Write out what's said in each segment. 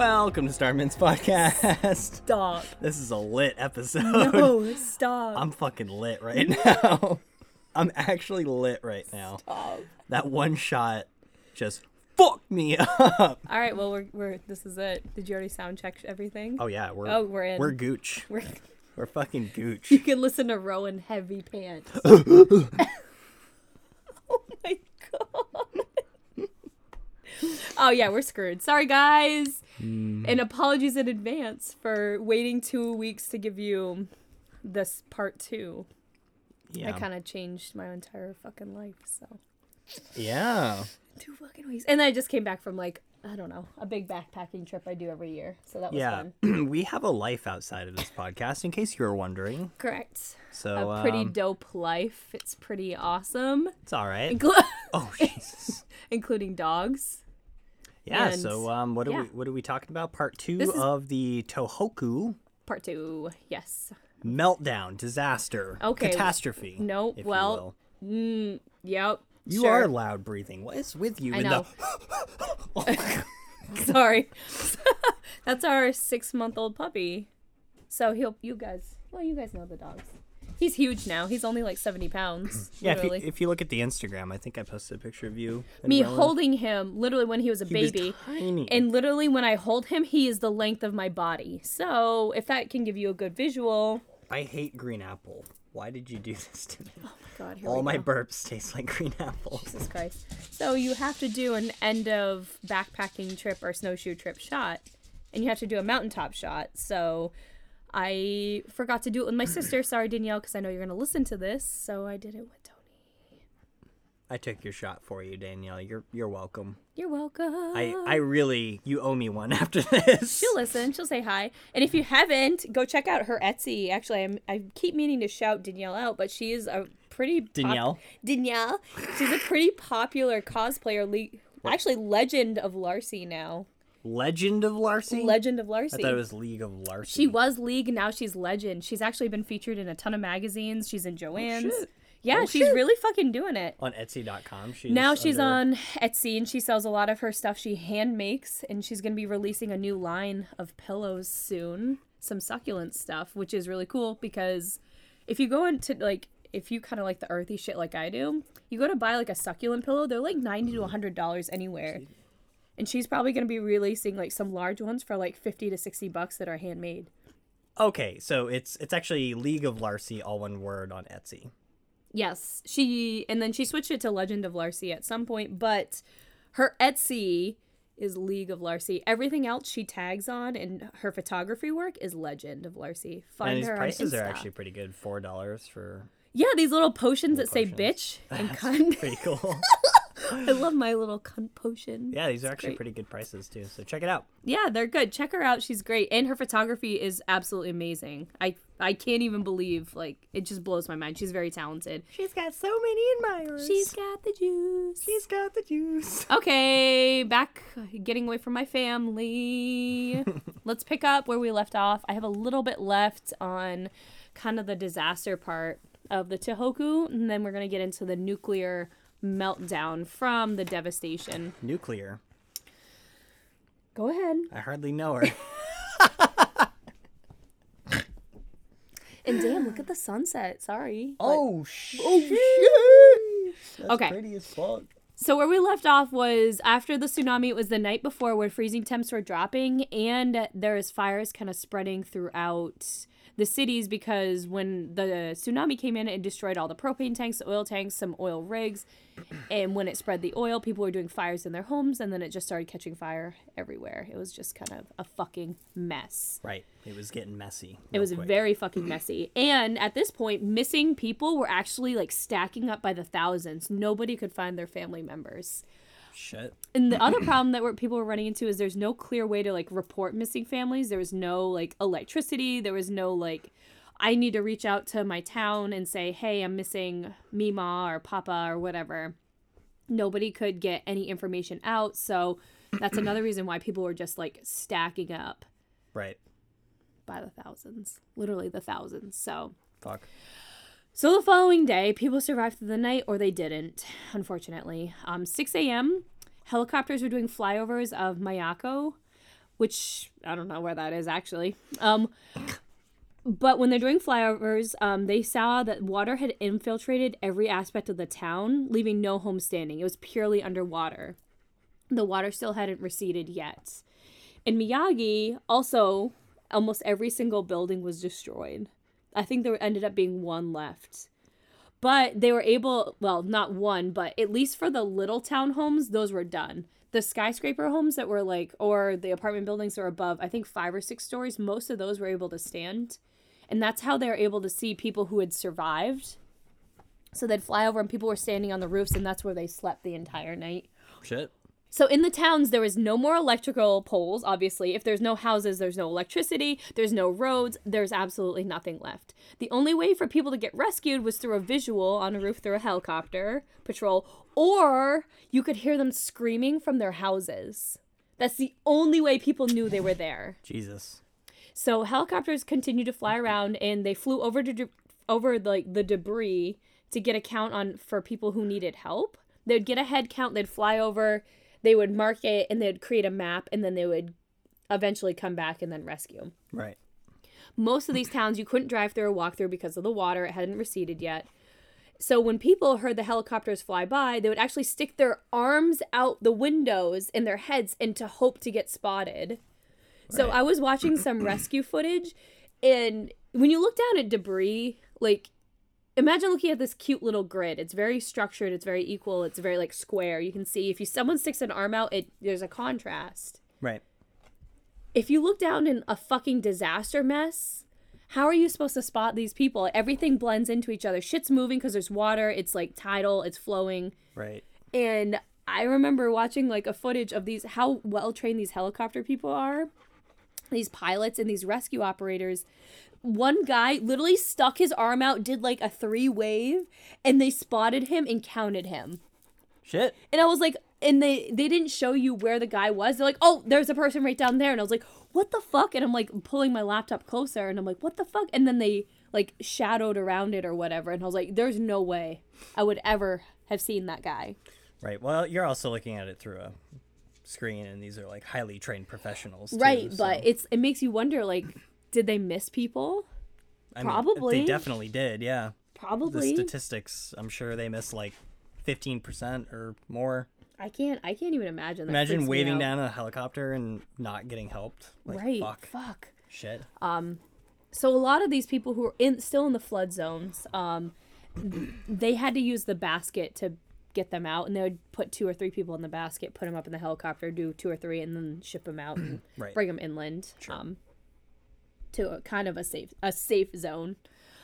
Welcome to Starmints podcast. Stop. This is a lit episode. No, stop. I'm fucking lit right now. I'm actually lit right now. Stop. That one shot just fucked me up. All right, well, we're, we're this is it. Did you already sound check everything? Oh yeah, we're Oh, we're in. We're gooch. We're, We're fucking gooch. you can listen to Rowan heavy pants. oh my god. oh yeah, we're screwed. Sorry guys. Hmm. And apologies in advance for waiting two weeks to give you this part two. Yeah. I kind of changed my entire fucking life. So yeah. two fucking weeks, and then I just came back from like I don't know a big backpacking trip I do every year. So that was Yeah. fun. we have a life outside of this podcast, in case you were wondering. Correct. So a pretty um, dope life. It's pretty awesome, it's all right. Inclu- Oh Jesus. including dogs. Yeah. And- so um, what are yeah. we what are we talking about? Part two is- of the Tohoku Part two. Yes. meltdown, disaster, Okay. catastrophe. No, well. Mm, yep. You sure. are loud breathing. What is with you? I know. The... Sorry. That's our six month old puppy. So he'll. You guys. Well, you guys know the dogs. He's huge now. He's only like seventy pounds. yeah, if you, if you look at the Instagram, I think I posted a picture of you. Me Rowan. holding him literally when he was a He was baby. tiny. And literally, when I hold him, he is the length of my body. So, if that can give you a good visual. I hate green apple. Why did you do this to me? Oh my god, here All my go. burps taste like green apple. Jesus Christ. So, you have to do an end of backpacking trip or snowshoe trip shot, and you have to do a mountaintop shot. So, I forgot to do it with my sister. Sorry, Danielle, because I know you're going to listen to this. So, I did it with Tony. I took your shot for you, Danielle. You're you're welcome. You're welcome. I I really you owe me one after this. She'll listen. She'll say hi. And if you haven't, go check out her Etsy. Actually, I'm, I keep meaning to shout Danielle out, but she is a pretty pop- Danielle? Danielle. She's a pretty popular cosplayer. Le- actually, legend of Larcy now. Legend of Larcy. Legend of Larcy. I thought it was League of Larcy. She was League. Now she's Legend. She's actually been featured in a ton of magazines. She's in oh, Joanne's. shit. yeah, Oh, she's shit. really fucking doing it. on Etsy.com. She's Now she's under- on Etsy and she sells a lot of her stuff she hand makes and she's going to be releasing a new line of pillows soon. Some succulent stuff, which is really cool because if you go into like if you kind of like the earthy shit like I do, you go to buy like a succulent pillow, they're like 90 to 100 dollars anywhere. And she's probably going to be releasing like some large ones for like 50 to 60 bucks that are handmade. Okay, so it's it's actually League of Larcy, all one word on Etsy. Yes, she and then she switched it to Legend of Larcy at some point, but her Etsy is League of Larcy. Everything else she tags on and her photography work is Legend of Larcy. Find and these her prices are actually pretty good. Four dollars for yeah, these little potions that Little say bitch and cunt. pretty cool. I love my little cunt potion. yeah, these are actually great. pretty good prices too. So check it out. Yeah, they're good. Check her out. She's great, and her photography is absolutely amazing. I I can't even believe like it just blows my mind. She's very talented. She's got so many admirers. She's got the juice. she's got the juice. Okay, back getting away from my family. Let's pick up where we left off. I have a little bit left on kind of the disaster part of the Tohoku, and then we're going to get into the nuclear meltdown from the devastation. Nuclear. Go ahead. I hardly know her. And damn, look at the sunset. Sorry. oh oh shit! That's Okay. pretty as fuck. So where we left off was after the tsunami. It was the night before where freezing temps were dropping, and there was fires kind of spreading throughout the cities because when the tsunami came in, it destroyed all the propane tanks, the oil tanks, some oil rigs, and when it spread the oil, people were doing fires in their homes, and then it just started catching fire everywhere. It was just kind of a fucking mess. Right. It was getting messy. It was very fucking messy. And at this point, missing people were actually like stacking up by the thousands. Nobody could find their family members. shit. And the other problem that we're, people were running into is there's no clear way to like report missing families. There was no like electricity. There was no like, I need to reach out to my town and say, hey, I'm missing Mima or Papa or whatever. Nobody could get any information out. So that's another reason why people were just like stacking up Right. By the thousands, literally the thousands. So Fuck. So the following day, people survived through the night, or they didn't, unfortunately. Um, 6 a.m., helicopters were doing flyovers of Miyako, which I don't know where that is actually. Um, but when they're doing flyovers, um, they saw that water had infiltrated every aspect of the town, leaving no home standing. It was purely underwater. The water still hadn't receded yet. In Miyagi, also, almost every single building was destroyed. I think there ended up being one left. But they were able, well, not one, but at least for the little townhomes, those were done. The skyscraper homes that were like, or the apartment buildings that were above, I think five or six stories, most of those were able to stand. And that's how they were able to see people who had survived. So they'd fly over and people were standing on the roofs, and that's where they slept the entire night. Shit. So in the towns, there was no more electrical poles, obviously. If there's no houses, there's no electricity, there's no roads, there's absolutely nothing left. The only way for people to get rescued was through a visual on a roof through a helicopter patrol, or you could hear them screaming from their houses. That's the only way people knew they were there. Jesus. So helicopters continued to fly around, and they flew over to de- over like the debris to get a count on for people who needed help. They'd get a head count. They'd fly over. They would mark it, and they'd create a map, and then they would eventually come back and then rescue. Right. Most of these towns you couldn't drive through or walk through because of the water; it hadn't receded yet. So when people heard the helicopters fly by, they would actually stick their arms out the windows and their heads and to hope to get spotted. So I was watching some rescue footage, and when you look down at debris, like imagine looking at this cute little grid. It's very structured. It's very equal. It's very like square. You can see if you someone sticks an arm out, it there's a contrast. Right. If you look down in a fucking disaster mess, how are you supposed to spot these people? Everything blends into each other. Shit's moving because there's water. It's like tidal. It's flowing. Right. And I remember watching like a footage of these how well trained these helicopter people are. These pilots and these rescue operators. One guy literally stuck his arm out, did like a three wave, and they spotted him and counted him. Shit. And I was like, and they they didn't show you where the guy was. They're like, oh, there's a person right down there, and I was like, what the fuck? And I'm like pulling my laptop closer, and I'm like, what the fuck? And then they like shadowed around it or whatever, and I was like, there's no way I would ever have seen that guy. Right. Well, you're also looking at it through a screen, and these are like highly trained professionals. too, right, so, but it's it makes you wonder like, did they miss people? I mean, probably. they definitely did. Yeah. Probably. The statistics, I'm sure they missed like 15% or more. I can't. I can't even imagine. That Imagine waving down a helicopter and not getting helped. Like, right. Fuck. Fuck. Shit. Um so a lot of these people who are in still in the flood zones um they had to use the basket to get them out and they would put two or three people in the basket put them up in the helicopter do two or three and then ship them out and Right. bring them inland um to a kind of a safe a safe zone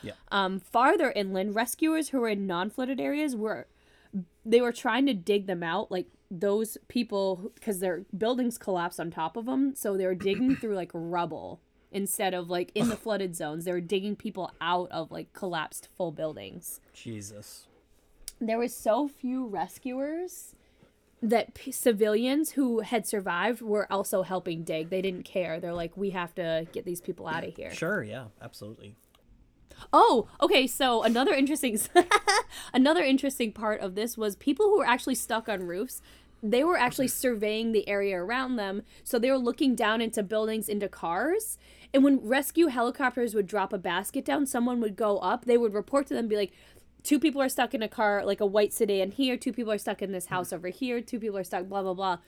Yeah. um farther inland rescuers who were in non-flooded areas were they were trying to dig them out like those people because their buildings collapsed on top of them so they were digging through like rubble instead of like in the flooded zones they were digging people out of like collapsed full buildings Jesus. There was so few rescuers that p- civilians who had survived were also helping dig they didn't care they're like we have to get these people out of here Sure. Yeah. Absolutely. Oh, okay. So another interesting, another interesting part of this was people who were actually stuck on roofs. They were actually surveying the area around them, so they were looking down into buildings, into cars. And when rescue helicopters would drop a basket down, someone would go up. They would report to them, be like, two people are stuck in a car, like a white sedan here. Two people are stuck in this hmm. house over here. Two people are stuck. Blah blah blah.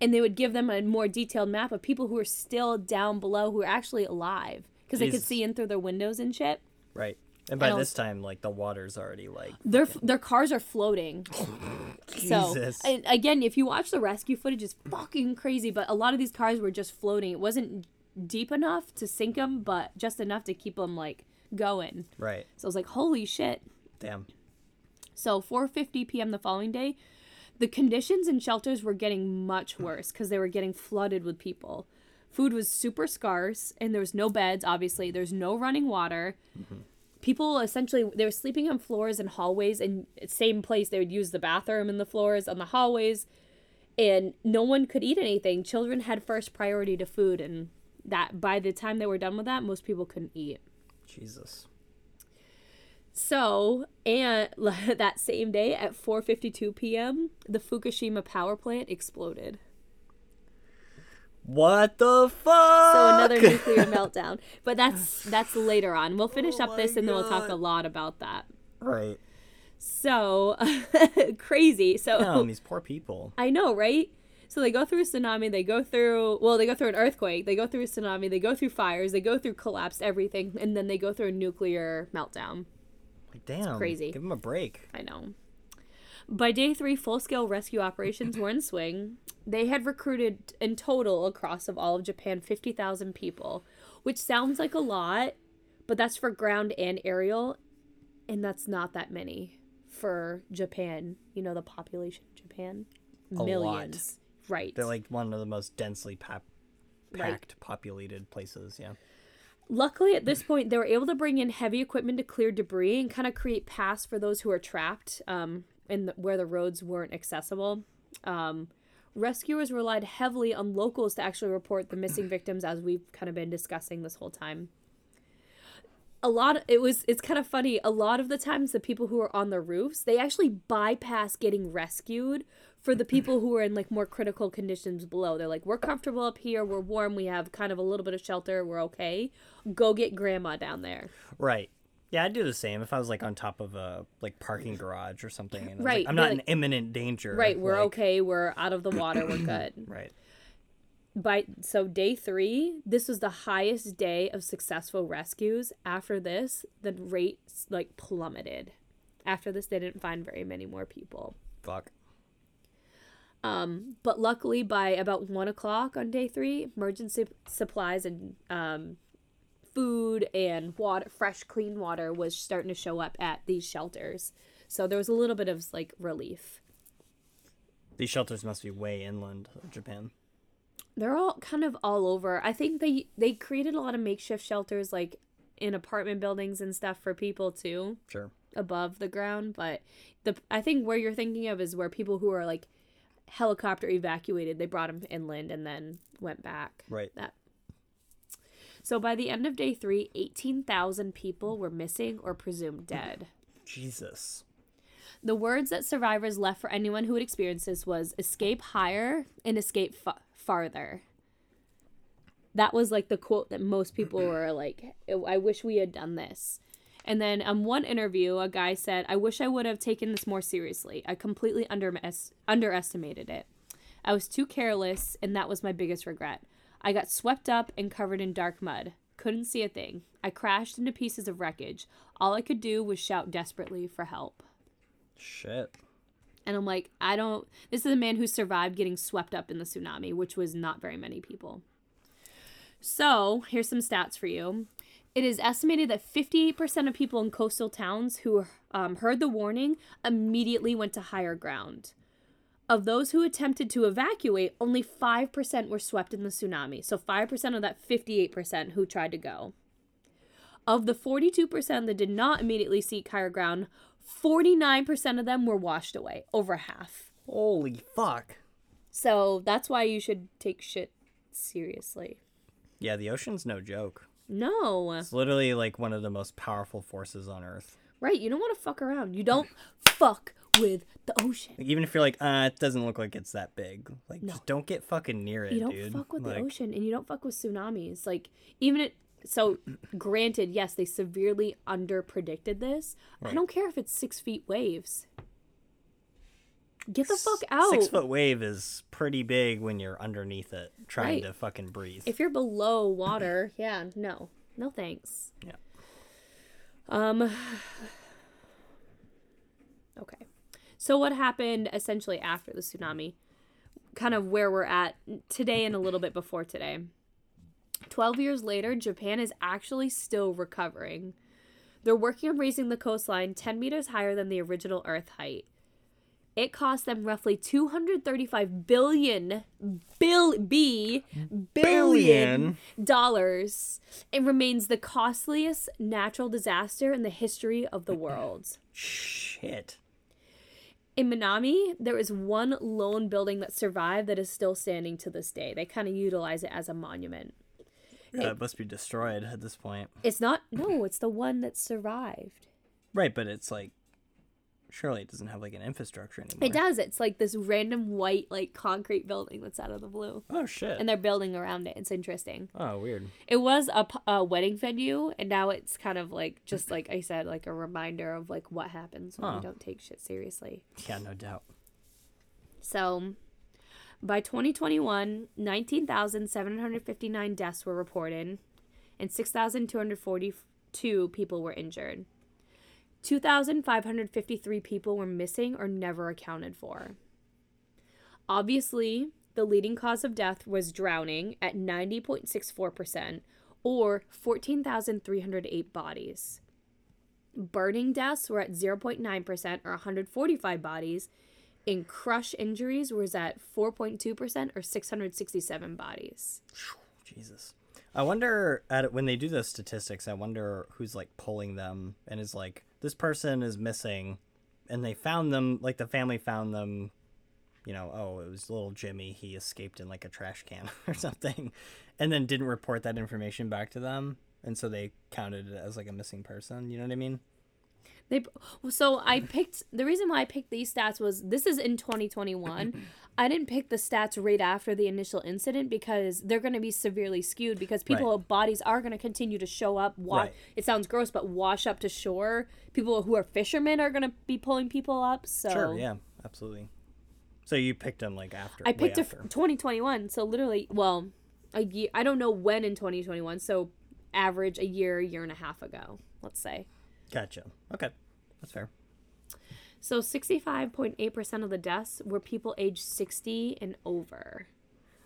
And they would give them a more detailed map of people who are still down below who are actually alive because they could Jesus. see in through their windows and shit. Right. And by this time, like the water's already like. their their cars are floating. so Jesus. and again, if you watch the rescue footage, it's fucking crazy. But a lot of these cars were just floating. It wasn't deep enough to sink them, but just enough to keep them like going. Right. So I was like, holy shit. Damn. So 4:50 p.m. the following day, the conditions in shelters were getting much hmm. worse because they were getting flooded with people. Food was super scarce, and there was no beds. Obviously, there's no running water. Mm-hmm. People essentially they were sleeping on floors and hallways, and same place they would use the bathroom in the floors on the hallways, and no one could eat anything. Children had first priority to food, and that by the time they were done with that, most people couldn't eat. Jesus. So, and that same day at 4:52 p.m., the Fukushima power plant exploded. What the fuck? So another nuclear meltdown. But that's that's later on. We'll finish Oh up this and then we'll talk a lot about that. right. So crazy. So Damn, these poor people. I know, right? So they go through a tsunami, they go through well, they go through an earthquake, they go through a tsunami, they go through fires, they go through collapsed everything, and then they go through a nuclear meltdown. Like, damn. crazy. Give them a break. I know. By day three, full scale rescue operations were in swing. They had recruited in total across of all of Japan 50,000 people, which sounds like a lot, but that's for ground and aerial, and that's not that many for Japan. You know, the population of Japan? A lot. Millions. Right. They're like one of the most densely pap- Right. packed, populated places. Yeah. Luckily, at this point, they were able to bring in heavy equipment to clear debris and kind of create paths for those who are trapped um, in the, where the roads weren't accessible. Um, rescuers relied heavily on locals to actually report the missing victims, as we've kind of been discussing this whole time. A lot. it was. It's kind of funny. A lot of the times, the people who are on the roofs, they actually bypass getting rescued for the people who are in like more critical conditions below. They're like, we're comfortable up here. We're warm. We have kind of a little bit of shelter. We're okay. Go get grandma down there. Right. Yeah, I'd do the same if I was like on top of a like parking garage or something. And Right, Like, I'm not in imminent danger. Right. We're like- okay. We're out of the water. We're good. Right. by so day three this was the highest day of successful rescues after this the rate like plummeted after this they didn't find very many more people Fuck. Um but luckily by about one o'clock on day three emergency supplies and um food and water fresh clean water was starting to show up at these shelters so there was a little bit of like relief These shelters must be way inland of Japan. they're all kind of all over. I think they they created a lot of makeshift shelters like in apartment buildings and stuff for people too Sure. above the ground, but the I think where you're thinking of is where people who are like helicopter evacuated, they brought him inland and then went back. Right. That So by the end of day 3, 18,000 people were missing or presumed dead. Jesus. The words that survivors left for anyone who had experienced this was escape higher and escape fa- farther. That was like the quote that most people were like, I wish we had done this. And then on one interview, a guy said, I wish I would have taken this more seriously. I completely under- underestimated it. I was too careless, and that was my biggest regret. I got swept up and covered in dark mud. Couldn't see a thing. I crashed into pieces of wreckage. All I could do was shout desperately for help. Shit. And I'm like, I don't. This is a man who survived getting swept up in the tsunami, which was not very many people. So, here's some stats for you. It is estimated that 58% of people in coastal towns who um, heard the warning immediately went to higher ground. Of those who attempted to evacuate, only 5% were swept in the tsunami. So, 5% of that 58% who tried to go. Of the 42% that did not immediately seek higher ground, 49% of them were washed away, over half. Holy fuck. So that's why you should take shit seriously. Yeah, the ocean's no joke. No. It's literally like one of the most powerful forces on Earth. Right, you don't want to fuck around. You don't fuck with the ocean. Like, even if you're like, uh, it doesn't look like it's that big. Like, No. just don't get fucking near it, You don't dude. fuck with like, the ocean and you don't fuck with tsunamis. Like even it so granted, yes, they severely under predicted this. I don't care if it's six feet waves. Get the fuck out. Six foot wave is pretty big when you're underneath it, trying Right. to fucking breathe. If you're below water, yeah, no. No thanks. Yeah. Um Okay. So what happened essentially after the tsunami? Kind of where we're at today and a little bit before today. 12 years later, Japan is actually still recovering. They're working on raising the coastline 10 meters higher than the original Earth height. It cost them roughly 235 billion bill b billion Billion? dollars. and remains the costliest natural disaster in the history of the world. Shit. In Minami, there is one lone building that survived that is still standing to this day. They kind of utilize it as a monument. Yeah, it must be destroyed at this point. It's not, no, it's the one that survived. Right, but it's like surely it doesn't have like an infrastructure anymore. It does. It's like this random white, like concrete building that's out of the blue, Oh shit. and they're building around it. It's interesting. oh weird. It was a, a wedding venue, and now it's kind of like just like I said, like a reminder of like what happens when Huh. we don't take shit seriously. Yeah, no doubt. So, by 2021, 19,759 deaths were reported, and 6,242 people were injured. 2,553 people were missing or never accounted for. Obviously, the leading cause of death was drowning at 90.64%, or 14,308 bodies. Burning deaths were at 0.9%, or 145 bodies, and crush injuries was at 4.2%, or 667 bodies. Jesus. I wonder at when they do those statistics, I wonder who's like pulling them and is like this person is missing and they found them like the family found them you know, oh, it was little Jimmy, he escaped in like a trash can or something and then didn't report that information back to them and so they counted it as like a missing person, you know what I mean? They so I picked the reason why I picked these stats was this is in 2021. I didn't pick the stats right after the initial incident because they're going to be severely skewed because people bodies are going to continue to show up. Wa- Right. It sounds gross, but wash up to shore. People who are fishermen are going to be pulling people up. So Sure, yeah, absolutely. So you picked them like after I picked after. f- 2021. So literally, well, a year. I don't know when in 2021. So average a year, year and a half ago. Let's say. Gotcha. Okay. That's fair. So 65.8% of the deaths were people aged 60 and over.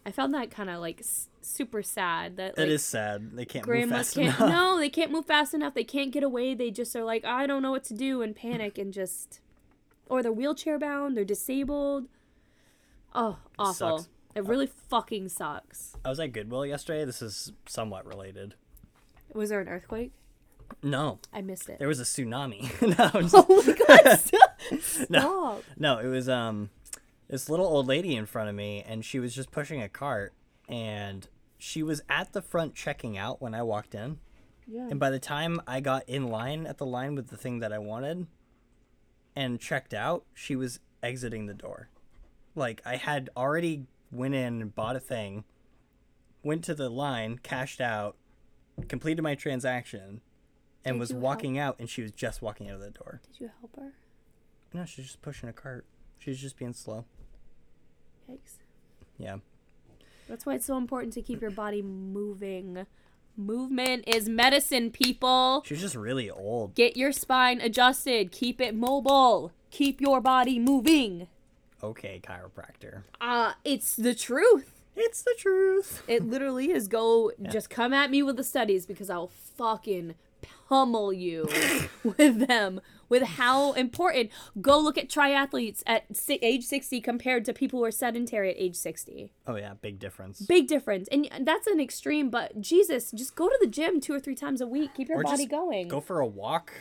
I found that kind of like s- super sad that like it is sad. They can't move grandmas fast can't enough. no, they can't move fast enough. They can't get away. They just are like, I don't know what to do and panic and just or they're wheelchair bound, they're disabled. Oh, awful. sucks. It really fucking sucks. I was at Goodwill yesterday. This is somewhat related. Was there an earthquake? No, I missed it. there was a tsunami. no, just- Oh my god. No. no, it was um this little old lady in front of me, and she was just pushing a cart, and she was at the front checking out when I walked in, Yeah. and by the time I got in line at the line with the thing that I wanted, and checked out, she was exiting the door. Like I had already went in and bought a thing, went to the line, cashed out, completed my transaction, and Did was you help? walking out, and she was just walking out of the door. Did you help her? No, she's just pushing a cart. She's just being slow. Yikes. Yeah. That's why it's so important to keep your body moving. Movement is medicine, people. She's just really old. Get your spine adjusted. Keep it mobile. Keep your body moving. Okay, chiropractor. Uh, it's the truth. It's the truth. It literally is. Go, just come at me with the studies because I'll fucking pummel you with them. With how important. Go look at triathletes at age 60 compared to people who are sedentary at age 60. Oh yeah, big difference. Big difference. And that's an extreme, but Jesus, just go to the gym two or three times a week. Keep your Or body going. Go for a walk.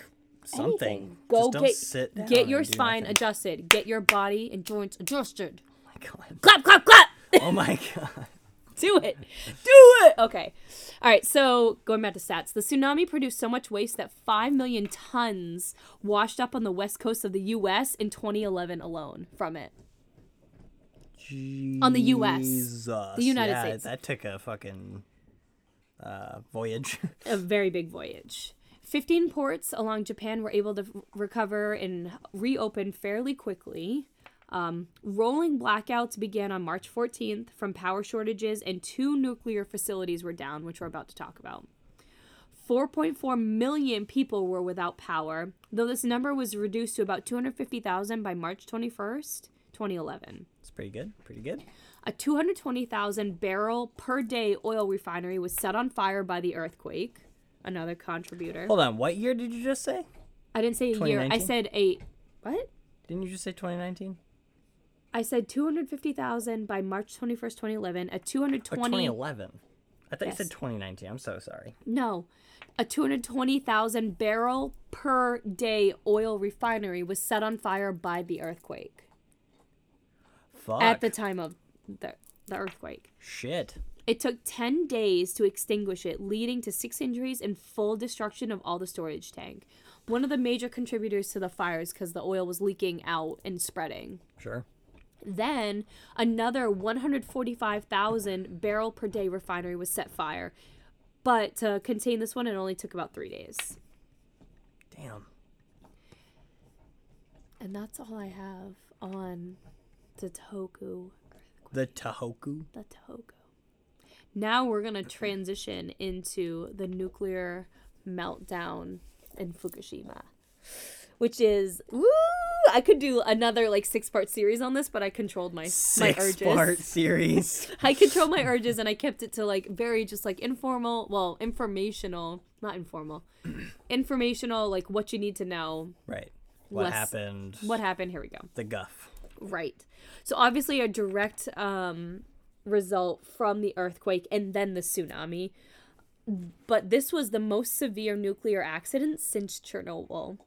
Something. Anything. Go just don't get sit down get your spine nothing. adjusted. Get your body and joints adjusted. Oh my god. Clap, clap, clap. Oh my god. Do it. Do it. Okay. All right. So going back to stats, the tsunami produced so much waste that 5 million tons washed up on the west coast of the U.S. in 2011 alone from it. On the US. The United yeah, States. That took a fucking uh, voyage. A very big voyage. 15 ports along Japan were able to recover and reopen fairly quickly. Um, rolling blackouts began on March 14th from power shortages, and two nuclear facilities were down, which we're about to talk about. 4.4 million people were without power, though this number was reduced to about 250,000 by March 21st, 2011. it's pretty good. Pretty good. A 220,000 barrel per day oil refinery was set on fire by the earthquake. Another contributor. Hold on. What year did you just say? I didn't say a year. I said a what? Didn't you just say 2019? I said 250,000 by March 21st, 2011. A Oh, 220 2011. I thought Yes. you said 2019. I'm so sorry. No. A 220,000 barrel per day oil refinery was set on fire by the earthquake Fuck. at the time of the the earthquake. Shit. It took 10 days to extinguish it, leading to six injuries and full destruction of all the storage tank. One of the major contributors to the fires because the oil was leaking out and spreading. Sure. Then another 145,000 barrel per day refinery was set fire. But to contain this one, it only took about three days. Damn. And that's all I have on the Tohoku. The Tohoku. The Tohoku. Now we're going to transition into the nuclear meltdown in Fukushima, which is, woo! I could do another like six part series on this, but I controlled my, my Six urges. part series. I controlled my urges and I kept it to like very just like informal, well, informational, not informal, informational, like what you need to know. right. What Less- happened? What happened? Here we go. The guff. Right. So obviously a direct um, result from the earthquake and then the tsunami. But this was the most severe nuclear accident since Chernobyl.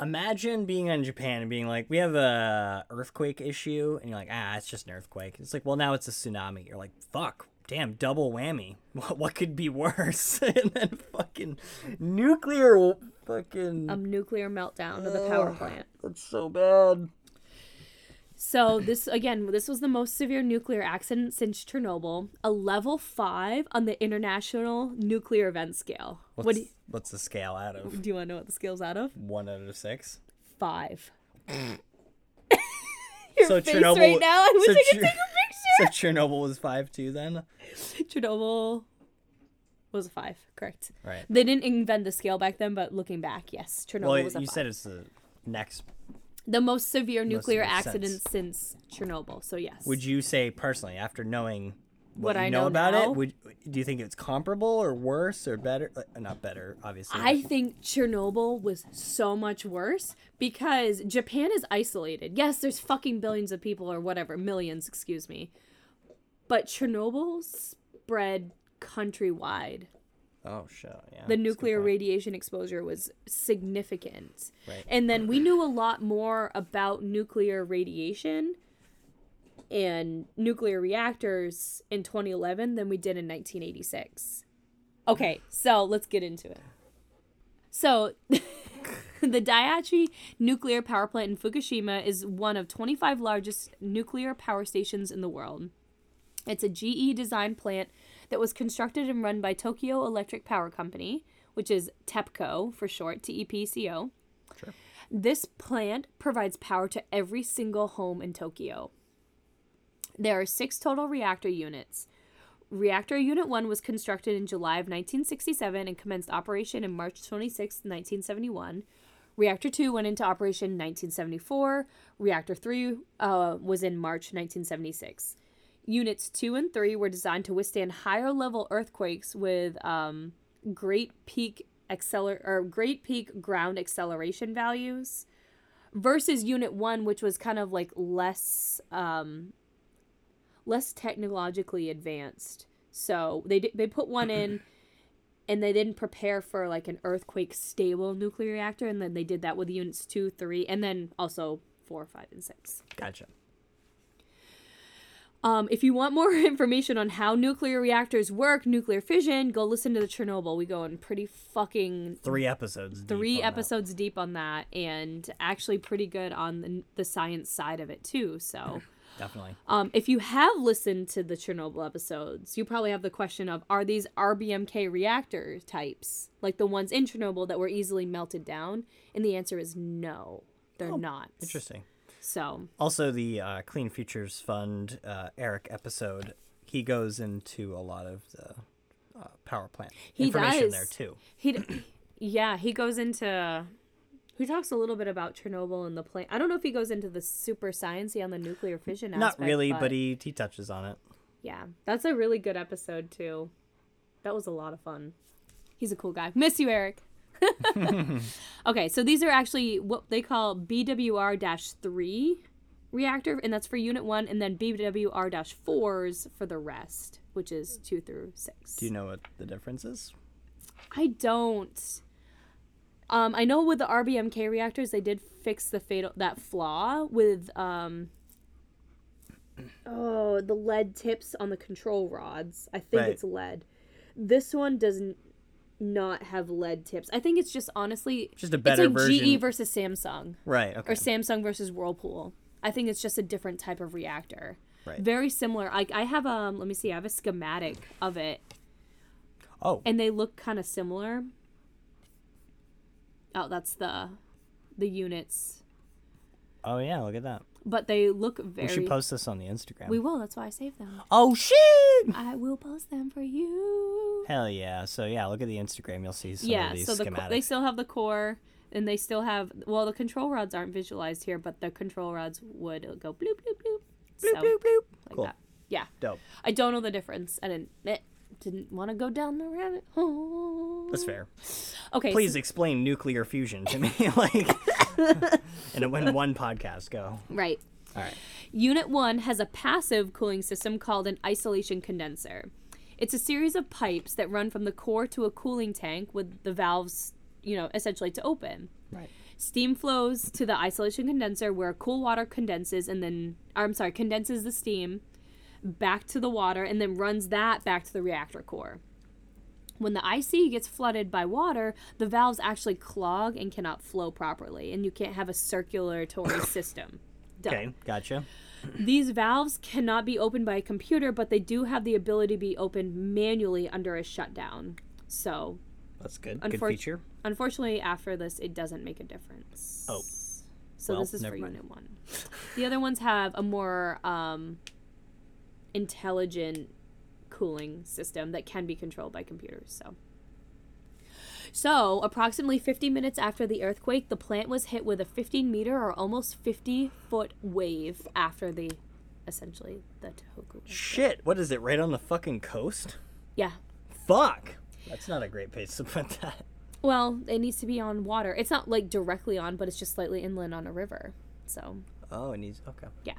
Imagine being in Japan and being like, "We have a earthquake issue," and you're like, "Ah, it's just an earthquake." It's like, "Well, now it's a tsunami." You're like, "Fuck, damn, double whammy. What, what could be worse?" and then fucking nuclear, fucking. A nuclear meltdown of the power plant. that's so bad. So this again, this was the most severe nuclear accident since Chernobyl. A level five on the International Nuclear Event Scale. What's, what you, what's the scale out of? do you want to know what the scale's out of? One out of six. Five. Your So face Chernobyl- right now. I wish so I could Cher- take a picture. So Chernobyl was five too then. Chernobyl was a five, correct? Right. They didn't invent the scale back then, but looking back, yes, Chernobyl Well, was a Well, you five. said it's the next. The most severe nuclear sense. accident since Chernobyl. So yes. Would you say personally, after knowing what, What you I know, know about now? it, would do you think it's comparable or worse or better? Uh, not better, obviously. I think Chernobyl was so much worse because Japan is isolated. Yes, there's fucking billions of people or whatever, millions, excuse me. But Chernobyl spread countrywide. Oh, shit! Yeah. The that's a good nuclear radiation exposure was significant. Right. And then we knew a lot more about nuclear radiation and nuclear reactors in 2011 than we did in 1986. Okay, so let's get into it. So, the Daiichi nuclear power plant in Fukushima is one of 25 largest nuclear power stations in the world. It's a GE designed plant that was constructed and run by Tokyo Electric Power Company, which is TEPCO for short, T E P C O. Sure. This plant provides power to every single home in Tokyo. There are six total reactor units. Reactor Unit 1 was constructed in July of 1967 and commenced operation in March 26, 1971. Reactor 2 went into operation in 1974. Reactor 3 uh, was in March 1976. Units 2 and 3 were designed to withstand higher level earthquakes with um, great peak acceler- or great peak ground acceleration values versus unit 1 which was kind of like less um, less technologically advanced. So they di- they put one in and they didn't prepare for like an earthquake stable nuclear reactor and then they did that with units 2, 3 and then also 4, 5 and 6. Gotcha. Um, if you want more information on how nuclear reactors work, nuclear fission, go listen to the Chernobyl. We go in pretty fucking Three episodes. deep three that. episodes deep on that, and actually pretty good on the, the science side of it too. So, Definitely. um, if you have listened to the Chernobyl episodes, you probably have the question of are these RBMK reactor types like the ones in Chernobyl that were easily melted down? And the answer is no, they're not. Interesting. So, Also, the uh, Clean Futures Fund uh, Eric episode, he goes into a lot of the uh, power plant He information does. there too. He, d- yeah, he goes into. He talks a little bit about Chernobyl and the plant. I don't know if he goes into the super sciencey on the nuclear fission. Not aspect, really, but he he touches on it. yeah, that's a really good episode too. That was a lot of fun. He's a cool guy. Miss you, Eric. okay, so these are actually what they call BWR 3 reactor, and that's for Unit 1, and then BWR 4s for the rest, which is 2 through 6. Do you know what the difference is? I don't. Um, I know with the RBMK reactors, they did fix the fatal that flaw with um, oh the lead tips on the control rods. I think Right. it's lead. This one doesn't not have lead tips. I think it's just honestly Just a better it's like version. GE versus Samsung right. Okay. or Samsung versus Whirlpool. I think it's just a different type of reactor. Right. Very similar. I I have um let me see. I have a schematic of it oh. and they look kind of similar. Oh, that's the the units. Oh yeah. Look at that. But they look very We should post this on the Instagram. We will, that's why I saved them. oh shit! I will post them for you. Hell yeah! So yeah, look at the Instagram. You'll see some yeah, of these so the co- schematics. they still have the core and they still have well the control rods aren't visualized here, but the control rods would go bloop bloop bloop. Bloop, so, bloop, bloop. like Cool. that. Yeah. Dope. I don't know the difference. I didn't eh, didn't want to go down the rabbit hole. That's fair. Okay. Please so- explain nuclear fusion to me, like, in, a, in one podcast. Go. right. All right. Unit 1 has a passive cooling system called an isolation condenser. It's a series of pipes that run from the core to a cooling tank with the valves, you know, essentially to open. Right. Steam flows to the isolation condenser where cool water condenses and then, or, I'm sorry, condenses the steam back to the water and then runs that back to the reactor core. When the IC gets flooded by water, the valves actually clog and cannot flow properly, and you can't have a circulatory system. Done. Okay. Gotcha. These valves cannot be opened by a computer, but they do have the ability to be opened manually under a shutdown. So, That's good. Good feature. unfortunately, after this, it doesn't make a difference. Oh. So Well, this is for mind. Unit 1. The other ones have a more um, intelligent cooling system that can be controlled by computers. So. So, approximately 50 minutes after the earthquake, the plant was hit with a 15 meter or almost 50 foot wave after the, essentially, the Tohoku. earthquake. Shit. What is it? Right on the fucking coast? Yeah. Fuck. That's not a great place to put that. Well, it needs to be on water. It's not like directly on, but it's just slightly inland on a river. So, Oh, it needs. Okay. yeah.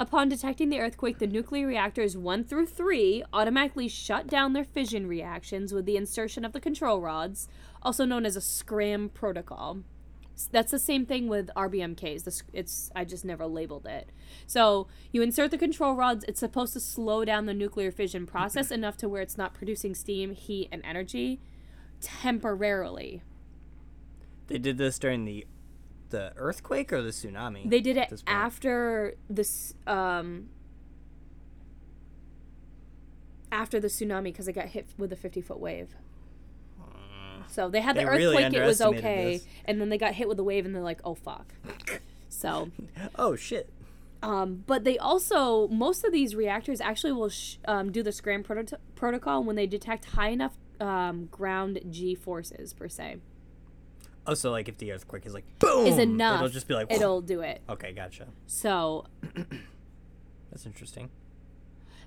Upon detecting the earthquake, the nuclear reactors 1 through 3 automatically shut down their fission reactions with the insertion of the control rods, also known as a scram protocol. That's the same thing with RBMKs. It's I just never labeled it. So you insert the control rods. It's supposed to slow down the nuclear fission process enough to where it's not producing steam, heat, and energy temporarily. They did this during the the earthquake or the tsunami. They did it after this um after the tsunami because it got hit with a 50 foot wave. So they had the They really earthquake, it was okay, this. and then they got hit with the wave, and they're like, "Oh fuck!" So, oh shit. um, but they also most of these reactors actually will sh- um, do the scram proto- protocol when they detect high enough um, ground G forces per se Oh, so like if the earthquake is like boom, is enough. it'll just be like it'll do it. Okay, gotcha. So That's interesting.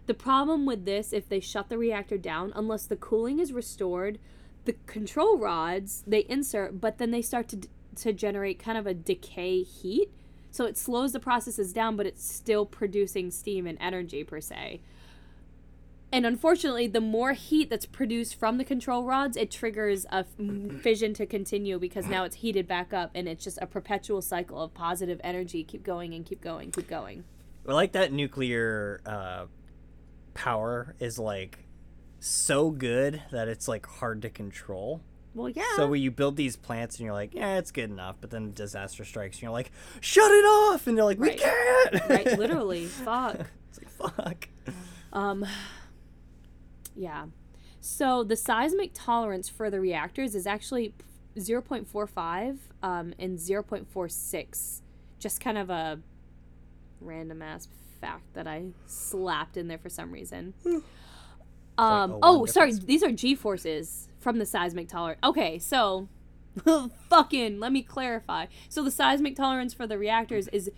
The problem with this, if they shut the reactor down, unless the cooling is restored, the control rods they insert, but then they start to to generate kind of a decay heat. So it slows the processes down, but it's still producing steam and energy per se. And unfortunately, the more heat that's produced from the control rods, it triggers a f- fission to continue because now it's heated back up, and it's just a perpetual cycle of positive energy. Keep going and keep going, keep going. I like that nuclear uh, power is like so good that it's like hard to control. Well, yeah. So when you build these plants and you're like, yeah, it's good enough, but then disaster strikes and you're like, shut it off, and they're like, we Right. can't. right, literally. Fuck. it's like fuck. Um, yeah. So the seismic tolerance for the reactors is actually 0.45 um, and 0.46. Just kind of a random ass fact that I slapped in there for some reason. Um, a oh, one sorry. These are G forces from the seismic tolerance. Okay, so fucking let me clarify. So the seismic tolerance for the reactors is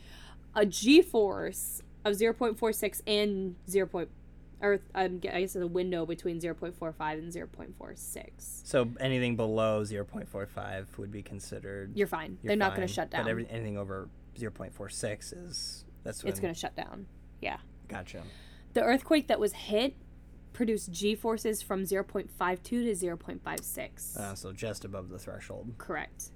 a G force of 0.46 and 0. Or um, I guess there's a window between 0.45 and 0.46. So anything below 0.45 would be considered. You're fine. you're They're not going to shut down. But every, anything over 0.46 is that's when, it's going to shut down. Yeah. Gotcha. The earthquake that was hit produced G forces from 0.52 to 0.56. Uh, so just above the threshold. Correct.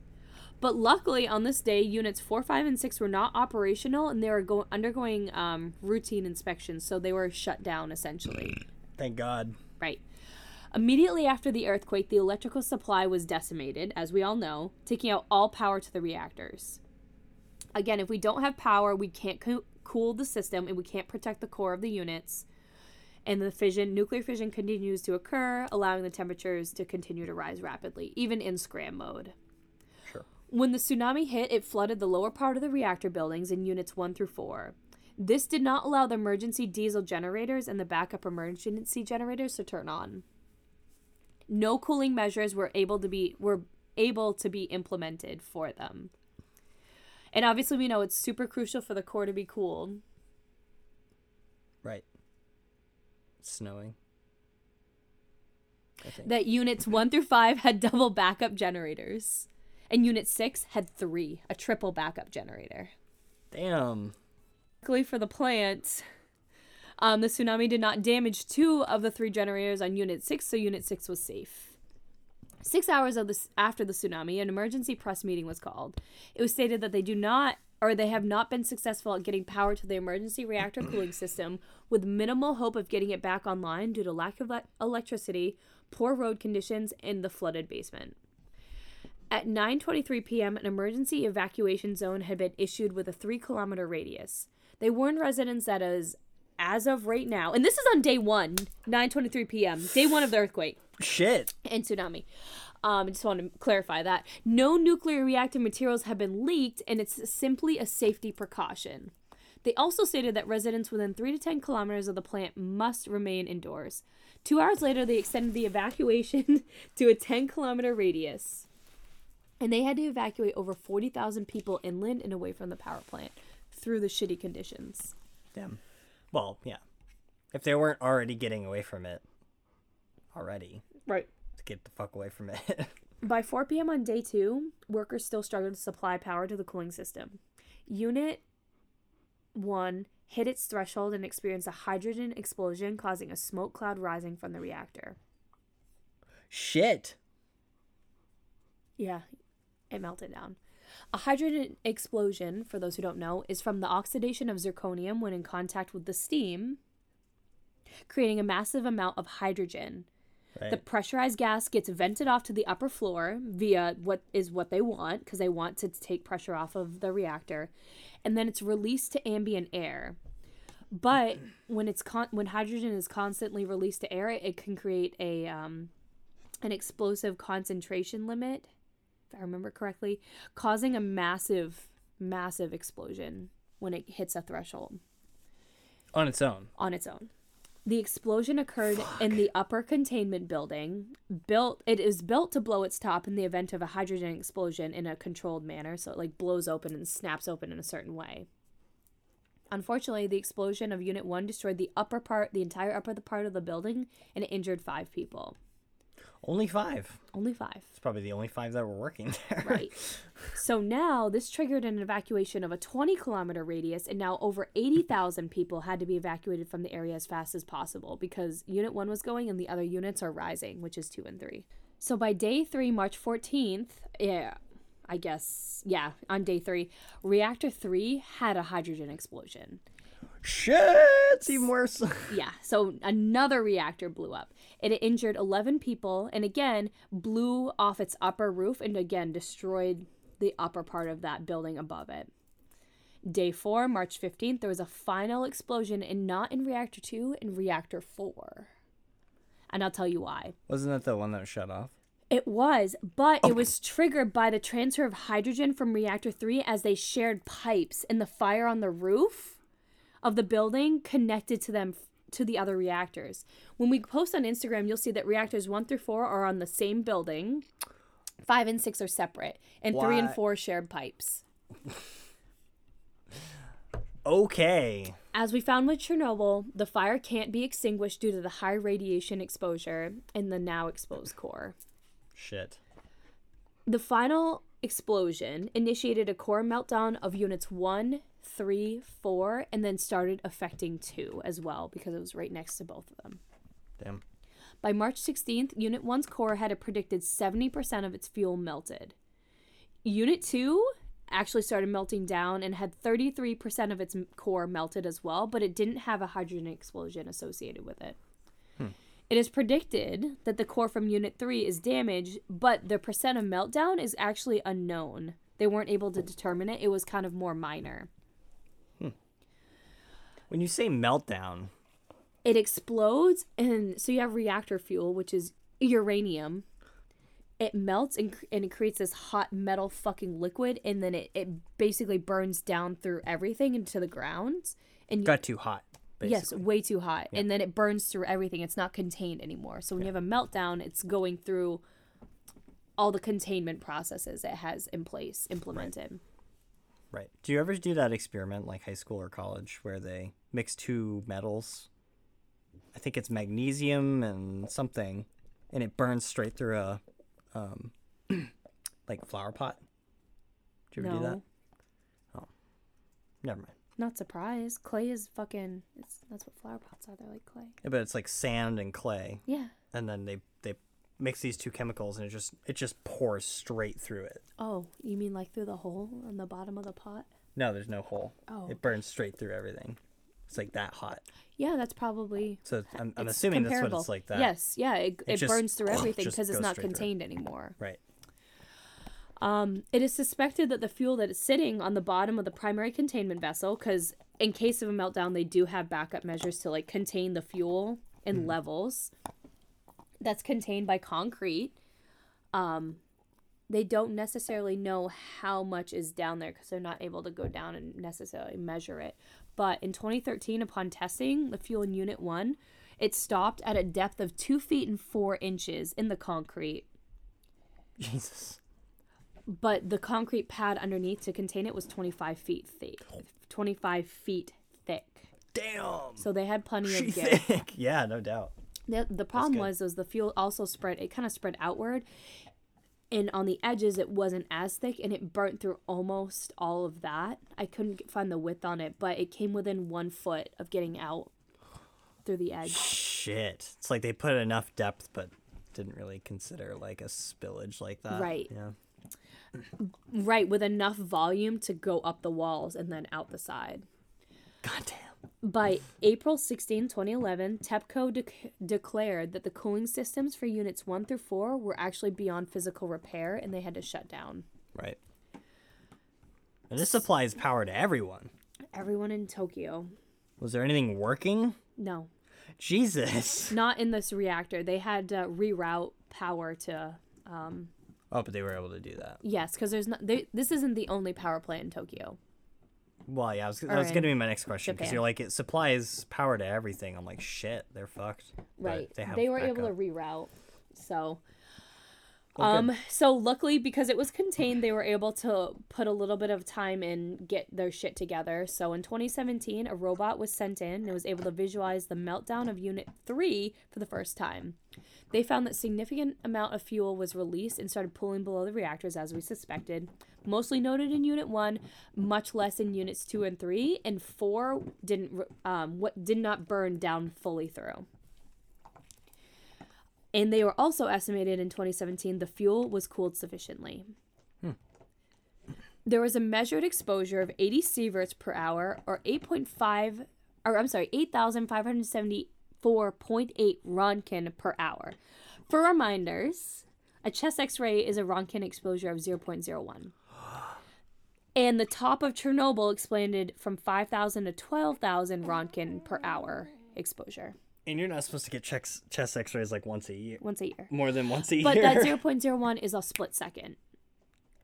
But luckily, on this day, units 4, 5, and 6 were not operational and they were go- undergoing um, routine inspections, so they were shut down essentially. Thank God. Right. Immediately after the earthquake, the electrical supply was decimated, as we all know, taking out all power to the reactors. Again, if we don't have power, we can't co- cool the system and we can't protect the core of the units. And the fission, nuclear fission continues to occur, allowing the temperatures to continue to rise rapidly, even in scram mode. When the tsunami hit, it flooded the lower part of the reactor buildings in units 1 through 4. This did not allow the emergency diesel generators and the backup emergency generators to turn on. No cooling measures were able to be were able to be implemented for them. And obviously we know it's super crucial for the core to be cooled. Right. Snowing. That units 1 through 5 had double backup generators. And unit 6 had 3, a triple backup generator. Damn. Luckily for the plant, um, the tsunami did not damage two of the three generators on Unit 6, so Unit 6 was safe. Six hours of this after the tsunami, an emergency press meeting was called. It was stated that they do not, or they have not been successful at getting power to the emergency reactor cooling system, with minimal hope of getting it back online due to lack of le- electricity, poor road conditions, and the flooded basement. At 9:23 p.m., an emergency evacuation zone had been issued with a 3-kilometer radius. They warned residents that as as of right now, and this is on day 1, 9:23 p.m., day 1 of the earthquake Shit. and tsunami. Um, I just want to clarify that no nuclear reactive materials have been leaked, and it's simply a safety precaution. They also stated that residents within three to ten kilometers of the plant must remain indoors. Two hours later, they extended the evacuation to a 10 kilometer radius. And they had to evacuate over 40,000 people inland and away from the power plant through the shitty conditions. Damn. Well, yeah. If they weren't already getting away from it already, Right. to get the fuck away from it. By 4 p.m. on day two, workers still struggled to supply power to the cooling system. Unit 1 hit its threshold and experienced a hydrogen explosion, causing a smoke cloud rising from the reactor. Shit. Yeah, it melted down. A hydrogen explosion, for those who don't know, is from the oxidation of zirconium when in contact with the steam, creating a massive amount of hydrogen. Right. The pressurized gas gets vented off to the upper floor via what is what they want because they want to take pressure off of the reactor, and then it's released to ambient air. But when it's con- when hydrogen is constantly released to air, it can create a um, an explosive concentration limit, if I remember correctly, causing a massive, massive explosion when it hits a threshold On its own. on its own. The explosion occurred in the upper containment building. Built it is built to blow its top in the event of a hydrogen explosion in a controlled manner, so it like blows open and snaps open in a certain way. Unfortunately, the explosion of Unit 1 destroyed the upper part, the entire upper part of the building, and it injured 5 people. Only five. Only 5. It's probably the only five that were working there. Right. so now this triggered an evacuation of a 20 kilometer radius, and now over 80,000 people had to be evacuated from the area as fast as possible because Unit 1 was going and the other units are rising, which is 2 and 3. So by day 3, March 14th, yeah, I guess, yeah, on day 3, Reactor 3 had a hydrogen explosion. Shit. It's even worse. Yeah, so another reactor blew up. It injured 11 people and again blew off its upper roof and again destroyed the upper part of that building above it. Day 4, March 15th, there was a final explosion and not in reactor 2, in reactor 4. And I'll tell you why. Wasn't that the one that shut off? It was, but it was triggered by the transfer of hydrogen from reactor 3 as they shared pipes and the fire on the roof of the building connected to them to the other reactors. When we post on Instagram, you'll see that reactors 1 through 4 are on the same building. 5 and 6 are separate, and 3 and 4 shared pipes. Okay. As we found with Chernobyl, the fire can't be extinguished due to the high radiation exposure in the now exposed core. Shit. The final explosion initiated a core meltdown of units 1, 3, 4, and then started affecting 2 as well because it was right next to both of them. Damn. By March 16th, Unit 1's core had a predicted 70% of its fuel melted. Unit 2 actually started melting down and had 33% of its core melted as well, but it didn't have a hydrogen explosion associated with it. Hmm. It is predicted that the core from Unit 3 is damaged, but the percent of meltdown is actually unknown. They weren't able to determine it. It was kind of more minor. Hmm. When you say meltdown, It explodes, and so you have reactor fuel, which is uranium. It melts and, and it creates this hot metal fucking liquid, and then it, it basically burns down through everything into the ground. And you, got too hot. Basically. Yes, way too hot. And then it burns through everything. It's not contained anymore. So when you have a meltdown, it's going through all the containment processes it has in place implemented. Right. Do you ever do that experiment like high school or college where they mix two metals? I think it's magnesium and something, and it burns straight through a, um, like flower pot. Do you ever do that? Oh. Never mind. Not surprised. Clay is fucking. It's that's what flower pots are. They're like clay. Yeah, but it's like sand and clay, Yeah. and then they they mix these two chemicals, and it just it just pours straight through it. Oh, you mean like through the hole on the bottom of the pot? No, there's no hole. Oh. It burns straight through everything. It's like that hot. Yeah, that's probably. So I'm, I'm assuming that's what it's like that. Yes, yeah, it, it, just- burns through everything because it's not contained anymore. Right. Um, it is suspected that the fuel that is sitting on the bottom of the primary containment vessel, because in case of a meltdown, they do have backup measures to like contain the fuel in levels. That's contained by concrete. Um, they don't necessarily know how much is down there because they're not able to go down and necessarily measure it. But in 2013, upon testing the fuel in Unit 1, it stopped at a depth of 2 feet and 4 inches in the concrete Jesus. But the concrete pad underneath to contain it was 25 feet thick 25 feet thick Damn. so they had plenty She of thick. Yeah, no doubt. the, the problem was was the fuel also spread it kind of spread outward and on the edges it wasn't as thick and it burnt through almost all of that i couldn't find the width on it but it came within one foot of getting out through the edge Shit. It's like they put enough depth, but didn't really consider like a spillage like that. Right. Yeah. Right with enough volume to go up the walls and then out the side God damn. By April 16, 2011, TEPCO dec declared that the cooling systems for units 1 through 4 were actually beyond physical repair and they had to shut down. Right. And this supplies power to everyone. Everyone in Tokyo. Was there anything working? No, Jesus. not in this reactor. They had to reroute power to. Um, Oh, but they were able to do that. yes, because there's not. They, this isn't the only power plant in Tokyo. Well, yeah, I was, that was going to be my next question because you're like, it supplies power to everything. I'm like, shit, they're fucked. But Right. They, have They, were able to reroute. So. Um so luckily because it was contained they were able to put a little bit of time and get their shit together. So in 2017 a robot was sent in and was able to visualize the meltdown of unit 3 for the first time. They found that significant amount of fuel was released and started pooling below the reactors as we suspected. Mostly noted in unit 1 much less in units 2 and 3 and 4 didn't um what did not burn down fully through and they were also estimated in 2017 the fuel was cooled sufficiently. Hmm. There was a measured exposure of 80 sieverts per hour, or 8.5, or I'm sorry, 8,574.8 roentgen per hour. For reminders, a chest X-ray is a roentgen exposure of 0.01. And the top of Chernobyl expanded from 5,000 to 12,000 roentgen per hour exposure And you're not supposed to get checks, chest x rays like once a year. once a year. More than once a But year. But that 0.01 is a split second.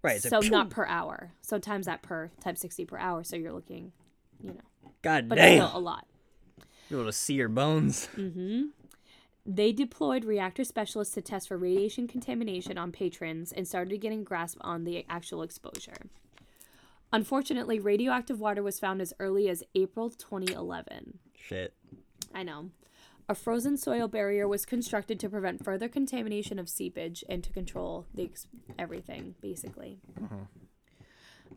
right. So not per hour. So times that per times 60 per hour. So you're looking, you know, God but damn. still a lot. You're able to see your bones. Mm-hmm. They deployed reactor specialists to test for radiation contamination on patrons and started getting grasp on the actual exposure. Unfortunately, radioactive water was found as early as April 2011. Shit. I know. A frozen soil barrier was constructed to prevent further contamination of seepage and to control the ex- everything, basically. Mm-hmm.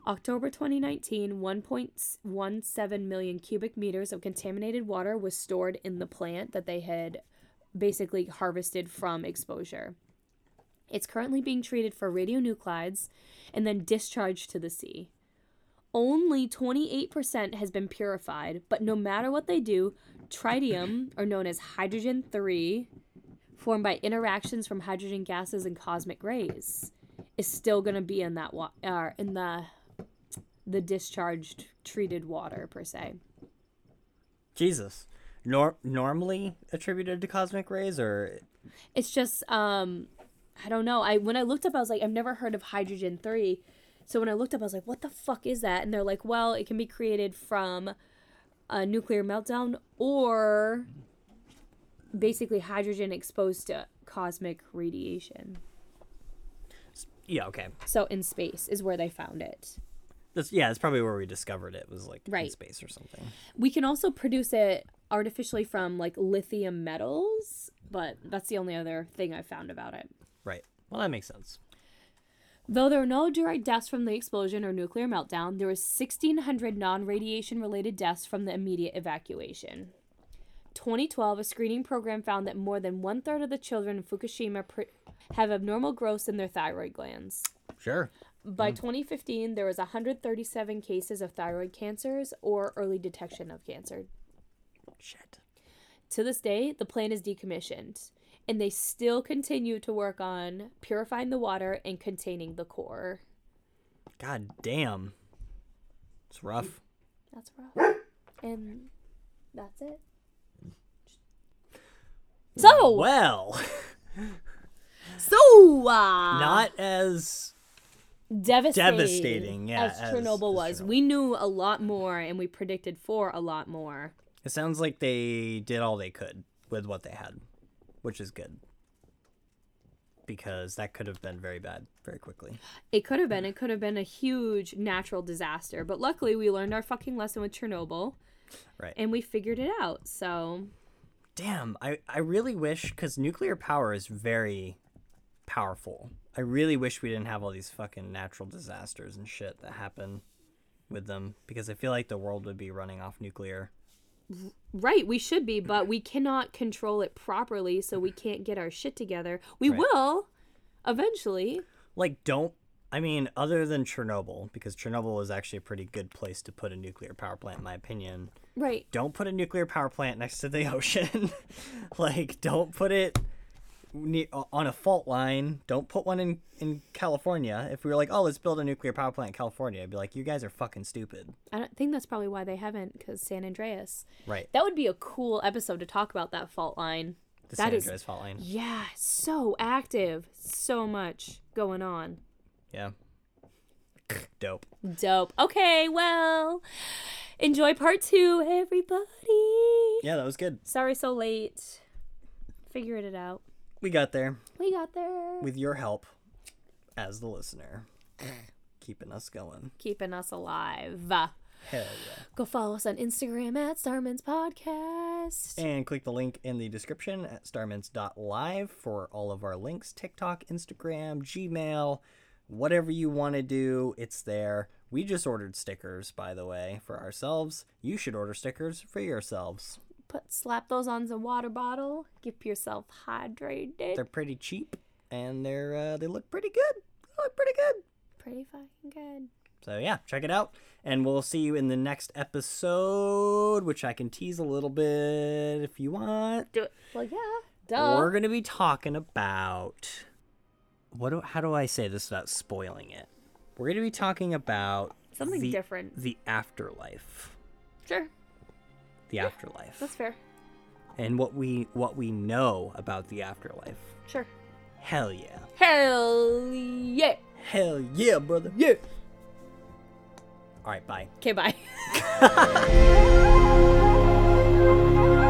October 2019, 1.17 million cubic meters of contaminated water was stored in the plant that they had basically harvested from exposure. It's currently being treated for radionuclides and then discharged to the sea. Only 28% has been purified, but no matter what they do, tritium, or known as hydrogen 3, formed by interactions from hydrogen gases and cosmic rays, is still going to be in that wa- uh, in the the discharged treated water per se. Jesus. Nor- normally attributed to cosmic rays or It's just um I don't know. I when I looked up I was like I've never heard of hydrogen 3. So when I looked up I was like what the fuck is that? And they're like, "Well, it can be created from a nuclear meltdown or basically hydrogen exposed to cosmic radiation." yeah, okay. So in space is where they found it. That's yeah, that's probably where we discovered it. Was like in space or something. We can also produce it artificially from like lithium metals, but that's the only other thing I found about it. Right. Well, that makes sense. Though there were no direct deaths from the explosion or nuclear meltdown, there were 1,600 non-radiation related deaths from the immediate evacuation. 2012, a screening program found that more than one third of the children in Fukushima pr- have abnormal growths in their thyroid glands. Sure. By hmm. 2015, there was 137 cases of thyroid cancers or early detection of cancer. Shit. To this day, the plant is decommissioned, and they still continue to work on purifying the water and containing the core. God damn. It's rough. That's rough. And that's it. So, Well, so uh, not as devastating, devastating, yeah, as as- Chernobyl as was. Chernobyl. We knew a lot more, and we predicted for a lot more. It sounds like they did all they could with what they had, which is good. Because that could have been very bad very quickly. It could have been. It could have been a huge natural disaster, but luckily we learned our fucking lesson with Chernobyl, Right. and we figured it out. So Damn, I, I really wish, because nuclear power is very powerful. I really wish we didn't have all these fucking natural disasters and shit that happen with them, because I feel like the world would be running off nuclear. Right, we should be, but we cannot control it properly, so we can't get our shit together. We Right. will eventually. Like, don't. I mean, other than Chernobyl, because Chernobyl was actually a pretty good place to put a nuclear power plant, in my opinion. Right. don't put a nuclear power plant next to the ocean. like, don't put it on a fault line. Don't put one in, in California. If we were like, oh, let's build a nuclear power plant in California, I'd be like, you guys are fucking stupid. I don't think that's probably why they haven't, because San Andreas. Right. That would be a cool episode to talk about that fault line. The That San is- Andreas fault line. Yeah, so active. So much going on. Yeah. Dope. Dope. Okay, well, enjoy part two, everybody. Yeah, that was good. Sorry so late. Figured it out. We got there We got there. with your help as the listener, keeping us going. Keeping us alive. Hell yeah. Go follow us on Instagram at Starmints Podcast. And click the link in the description at starmints.live for all of our links TikTok, Instagram, Gmail, whatever you want to do, it's there. We just ordered stickers, by the way, for ourselves. You should order stickers for yourselves. Put slap those on some water bottle. Keep yourself hydrated. They're pretty cheap and they're uh, they look pretty good. They look pretty good. pretty fucking good. So yeah, check it out, and we'll see you in the next episode, which I can tease a little bit if you want. Do it. Well, yeah. Duh. We're gonna be talking about what? Do, how do I say this without spoiling it? We're gonna be talking about Something the, different. the afterlife, Sure the yeah, afterlife. That's fair. And what we what we know about the afterlife. Sure. Hell yeah. Hell yeah. Hell yeah, brother. Yeah. All right, bye. Okay, bye.